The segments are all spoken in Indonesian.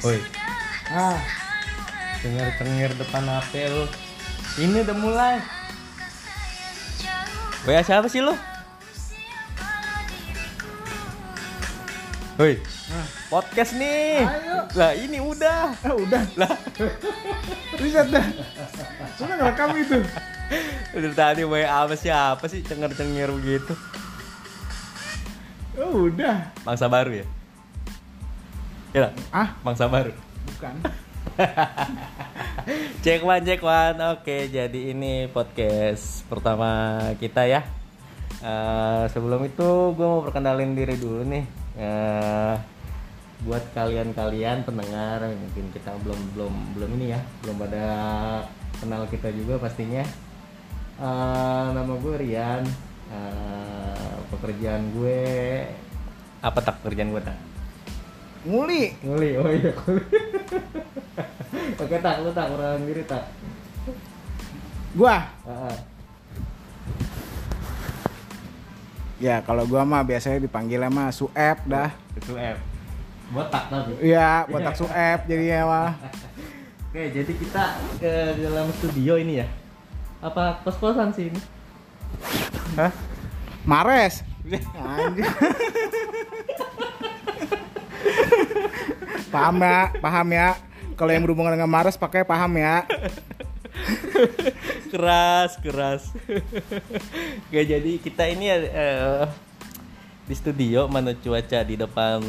Woi, Ah, denger-denger depan HP lu. Ini udah mulai. WA siapa sih lu? Woi, podcast nih. Ayo. Lah ini udah. ah udah. Lah, Riset dah. Sudah ngerekam itu. udah tadi WA apa siapa sih cenger-cenger begitu? Oh, udah. Bangsa baru ya? Ya, Ah, bangsa baru. bukan. Cek one, cek one. Oke, jadi ini podcast pertama kita ya. Eh, sebelum itu gue mau perkenalin diri dulu nih. Eh, buat kalian-kalian pendengar, mungkin kita belum belum belum ini ya, belum pada kenal kita juga pastinya. Eh, nama gue Rian. Eh, pekerjaan gue apa tak pekerjaan gue tak? Nguli. Nguli, oh iya nguli. Oke tak, lu tak perkenalan diri tak. Gua. Heeh. Ya, kalau gua mah biasanya dipanggil mah Suep dah. F. Botak tapi. Iya, botak Suep jadinya mah. Oke, jadi kita ke dalam studio ini ya. Apa kos-kosan sih ini? Hah? Mares. Anjir. Paham ya, paham ya. Kalau yang berhubungan dengan Mares pakai paham ya. keras, keras. Oke, jadi kita ini eh, di studio mana cuaca di depan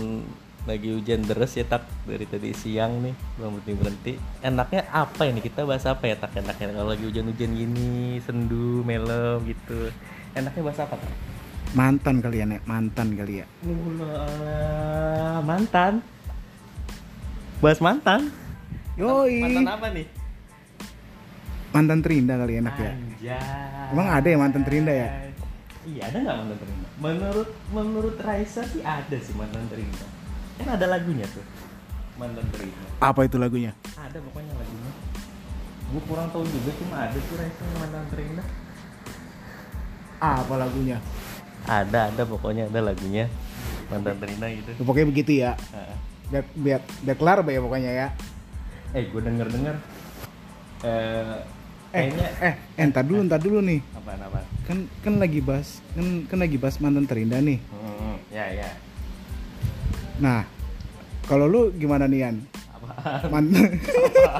lagi hujan deras ya tak dari tadi siang nih belum berhenti berhenti enaknya apa ini kita bahas apa ya tak enaknya kalau lagi hujan-hujan gini sendu melem gitu enaknya bahas apa tak Mantan kalian ya, mantan kali ya. Mantan. Bahas mantan. Yoi. Mantan apa nih? Mantan terindah kali enak ya. Anjay. Emang ada ya mantan terindah ya? Iya, ada nggak mantan terindah? Menurut menurut Raisa sih ada sih mantan terindah. Kan ada lagunya tuh. Mantan terindah. Apa itu lagunya? Ada pokoknya lagunya. Gue kurang tahu juga cuma ada tuh Raisa yang mantan terindah. Apa lagunya? Ada, ada pokoknya ada lagunya. Mantan terindah gitu. Ya, pokoknya begitu ya. Biar biar, biar kelar ya pokoknya ya. Eh, gue denger denger. Eh, Eh, kayaknya eh, eh, entar dulu, entar dulu nih. apa apa? Kan kan lagi bahas kan kan lagi bahas mantan terindah nih. Hmm, ya ya. Nah, kalau lu gimana nih Yan? Apaan? Mantan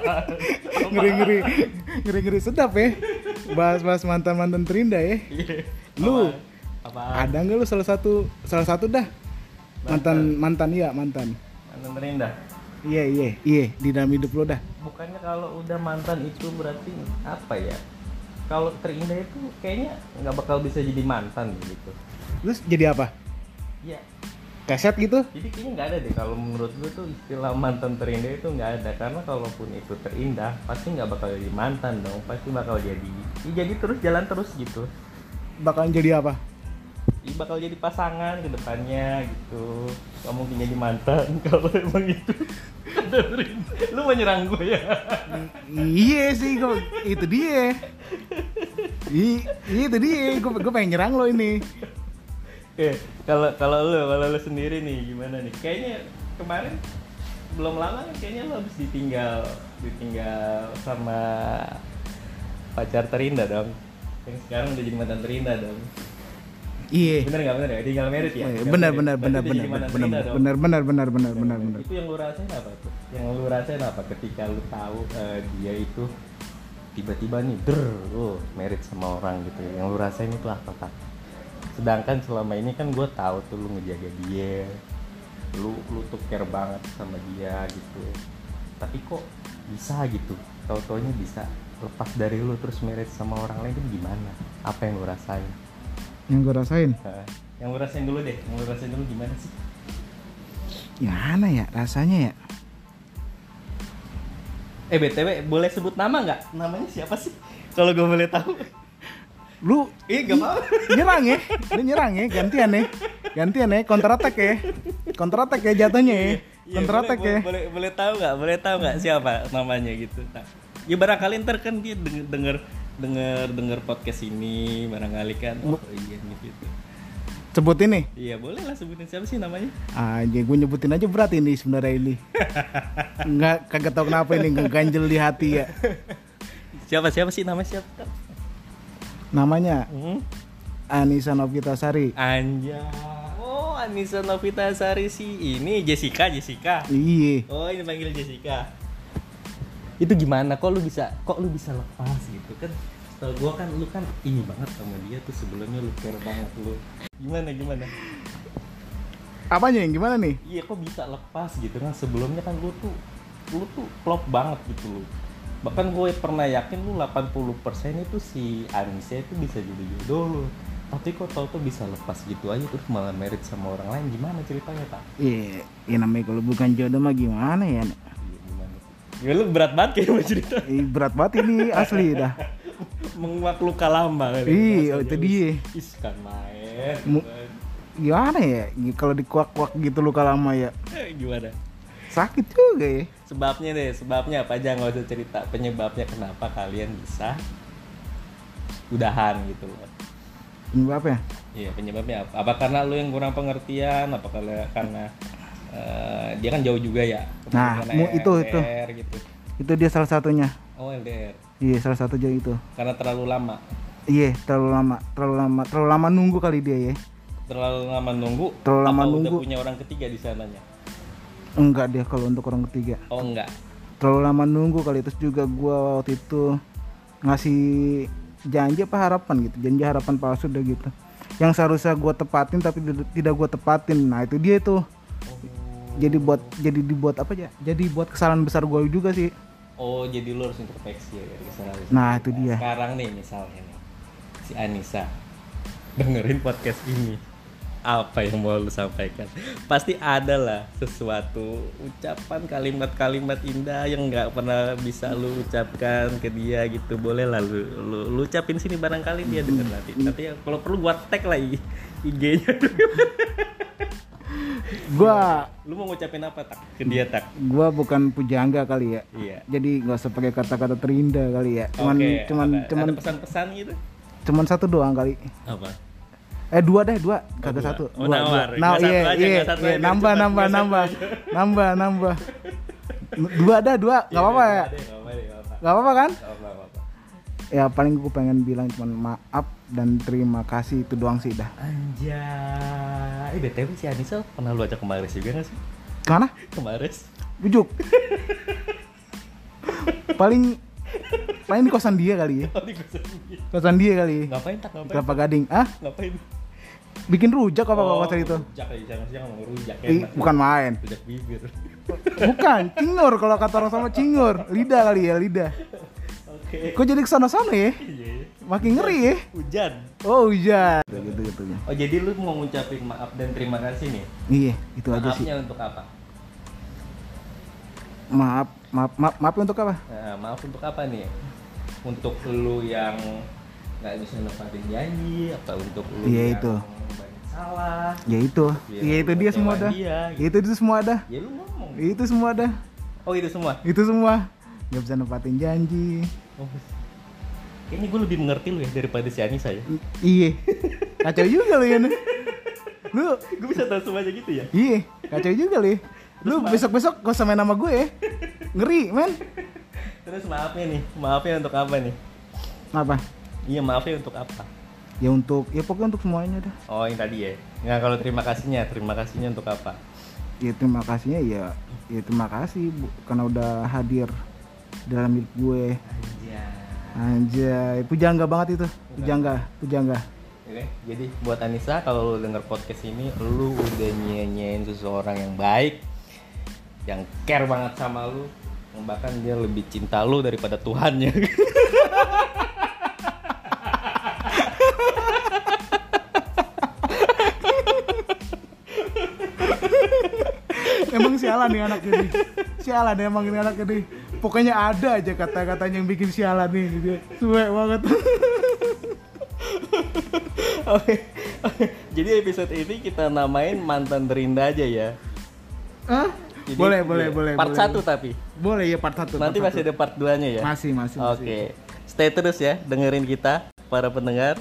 ngeri ngeri ngeri ngeri sedap ya. Bahas-bahas mantan mantan terindah ya. Lu Apa? ada nggak lu salah satu salah satu dah mantan mantan iya mantan. Mantan terindah. Iya iya iya di dalam hidup lu dah. Bukannya kalau udah mantan itu berarti apa ya? Kalau terindah itu kayaknya nggak bakal bisa jadi mantan gitu. Terus jadi apa? Ya, Keset gitu? jadi kayaknya nggak ada deh kalau menurut gue tuh istilah mantan terindah itu nggak ada karena kalaupun itu terindah pasti nggak bakal jadi mantan dong pasti bakal jadi ya jadi terus jalan terus gitu Bakalan jadi apa? Ya bakal jadi pasangan ke depannya gitu nggak mungkin jadi mantan kalau emang itu lu mau nyerang gue ya Iya sih, kok itu dia. I, itu dia, gue gue pengen nyerang lo ini. Oke, kalau kalau lu kalau lu sendiri nih gimana nih? Kayaknya kemarin belum lama kayaknya lu habis ditinggal ditinggal sama pacar terindah dong. Yang sekarang udah jadi mantan terindah dong. Iya. Bener nggak bener ya? Tinggal merit ya? Benar jadi mantan benar terindah dong. benar benar benar benar benar benar. Itu yang lu rasain apa tuh? Yang lu rasain apa ketika lu tahu eh, dia itu tiba-tiba nih der lu merit sama orang gitu ya. Yang lu rasain itu apa tak? Sedangkan selama ini kan gue tahu tuh lu ngejaga dia, lu lu tuh care banget sama dia gitu. Tapi kok bisa gitu? Tahu-taunya bisa lepas dari lu terus merit sama orang lain itu gimana? Apa yang lu rasain? Yang gue rasain, Nah, yang lu rasain dulu deh, yang lu rasain dulu gimana sih? gimana ya rasanya ya? Eh BTW boleh sebut nama nggak? Namanya siapa sih? Kalau gue boleh tahu. Lu Ih gak mau. nyerang ya, lu nyerang ya, gantian ya, gantian ya, counter attack ya, counter attack ya jatuhnya ya, Iya, counter boleh, attack boleh, ya. boleh, boleh tahu nggak? Boleh tahu nggak siapa namanya gitu? Nah, ya barangkali ntar kan dia denger denger denger, denger podcast ini barangkali kan. Oh iya nih gitu. Sebutin nih. Iya boleh lah sebutin siapa sih namanya? Aja gue nyebutin aja berat ini sebenarnya ini. Nggak kagak tau kenapa ini ngeganjel di hati ya. Siapa siapa sih namanya siapa? Namanya Hmm? Anissa Novitasari. Anja. Oh Anissa Novita Sari si ini Jessica Jessica. Iya. Oh ini panggil Jessica. Itu gimana? Kok lu bisa kok lu bisa lepas gitu kan? Setahu gua kan lu kan ini banget sama dia tuh sebelumnya lu care banget lu. Gimana gimana? Apanya yang gimana nih? Iya kok bisa lepas gitu kan sebelumnya kan lu tuh lu tuh klop banget gitu lu. Bahkan gue pernah yakin lu 80% itu si Anissa itu bisa jadi jodoh lu. Tapi kok tau tuh bisa lepas gitu aja terus malah merit sama orang lain gimana ceritanya pak? Iya, ya namanya kalau bukan jodoh mah gimana ya? Ya lu berat banget kayak mau cerita. Ih, berat banget ini asli dah. menguak luka lama kan Iya, itu dia. Is kan main Mu- Gimana ya? Kalau dikuak-kuak gitu luka lama ya. Gimana Sakit juga ya. sebabnya deh sebabnya apa aja nggak usah cerita penyebabnya kenapa kalian bisa udahan gitu loh Penyebabnya? iya penyebabnya apa apa karena lu yang kurang pengertian apa karena eh, dia kan jauh juga ya Nah, mu- itu- itu. LDR gitu Itu dia salah satunya. oh LDR Iya, salah satu aja itu. karena terlalu lama Iya, terlalu lama, terlalu lama, terlalu lama nunggu kali dia ya. terlalu lama nunggu Terlalu lama apa udah nunggu. punya orang ketiga di sananya Enggak dia kalau untuk orang ketiga. oh enggak Terlalu lama nunggu kali terus juga gua waktu itu ngasih janji apa harapan gitu, janji harapan palsu udah gitu. Yang seharusnya gua tepatin tapi tidak- tidak gua tepatin. Nah, itu dia tuh. Jadi buat jadi dibuat apa ya? Jadi buat kesalahan besar gua juga sih. Oh jadi lu harus introspeksi ya dari kesalahan. Nah, itu dia. Sekarang nih misalnya nih si Anissa dengerin podcast ini apa yang mau lu sampaikan? Pasti ada lah sesuatu ucapan kalimat-kalimat indah yang nggak pernah bisa lu ucapkan ke dia gitu. Boleh lah lu, lu, lu ucapin sini barangkali dia denger nanti. Nanti ya, kalau perlu gua tag lah I- IG-nya. Gua lu mau ngucapin apa tak ke dia tak? gua bukan pujangga kali ya. Iya. Jadi nggak usah pakai kata-kata terindah kali ya. Cuman Oke, cuman ada- cuman ada pesan-pesan gitu? cuman satu doang kali. Apa? Eh dua deh dua, kagak dua. satu. Oh, dua, nawar. dua. Nah, iya, iya, iya, nambah, nambah, nambah, nambah, nambah. Dua dah, dua, nggak apa-apa ya, Nggak apa-apa, kan? Nggak apa-apa. Ya paling gue pengen bilang cuman maaf dan terima kasih itu doang sih dah. Anjay. Eh BTW si Anissa pernah lu ajak ke Mares juga gak sih? Ke mana? Ke Mares? Bujuk. paling paling di kosan dia kali ya, Oh di kosan dia. kosan dia kali. Ngapain tak ngapain? Kelapa Gading. Ah, Ngapain? bikin rujak apa Oh, kosan itu? Rujak aja jangan jangan ngomong rujak Ih, enak. bukan main. Rujak bibir. Bukan, cingur kalau kata orang sama cingur. Lidah kali ya, lidah. Oke. Kok jadi ke sana-sana ya? Iya. Makin ngeri ya? Hujan. Oh hujan. Gitu gitu. Oh jadi lu mau ngucapin maaf dan terima kasih nih? Iya, itu aja sih. Maafnya untuk apa? Maaf, maaf, maaf, maaf untuk apa? Nah, maaf untuk apa nih? Untuk lu yang nggak bisa nepatin janji, apa untuk lu Iya, yang itu. banyak salah? Ya itu, Iya, iya itu dia semua dah. dia, gitu. Itu itu semua dah. Ya lu ngomong. Itu semua dah. Oh itu semua. Itu semua. Gak bisa nepatin janji. Oh. Kayaknya gue lebih mengerti lu ya daripada si Anissa ya. Iya. Kacau juga lu ya. Lu gue bisa tahu semuanya gitu ya. iya, kacau juga lu. ya. Lu besok-besok gak usah main sama gue ya. Ngeri, men. Terus maafnya nih, maafnya untuk apa nih? Apa? Iya maafnya untuk apa? Ya untuk, ya pokoknya untuk semuanya dah. Oh yang tadi ya. Nggak kalau terima kasihnya, terima kasihnya untuk apa? Ya terima kasihnya ya, ya terima kasih bu, karena udah hadir dalam hidup gue. Anjay, pujangga banget itu. Pujangga, pujangga. Oke, jadi buat Anissa kalau lu denger podcast ini, lu udah nyanyiin seseorang yang baik, yang care banget sama lu, yang bahkan dia lebih cinta lu daripada Tuhannya. Emang sialan nih anak ini. Sialan emang ini anak ini. Pokoknya ada aja kata-katanya yang bikin sialan nih. Dia suwe banget. Oke, oke. jadi episode ini kita namain mantan terindah aja ya. Hah? Jadi, boleh, boleh, iya, boleh. Part boleh. 1 tapi. Boleh ya part 1. Nanti masih ada part 2-nya ya. Masih, masih, Oke. masih. Stay terus ya dengerin kita para pendengar.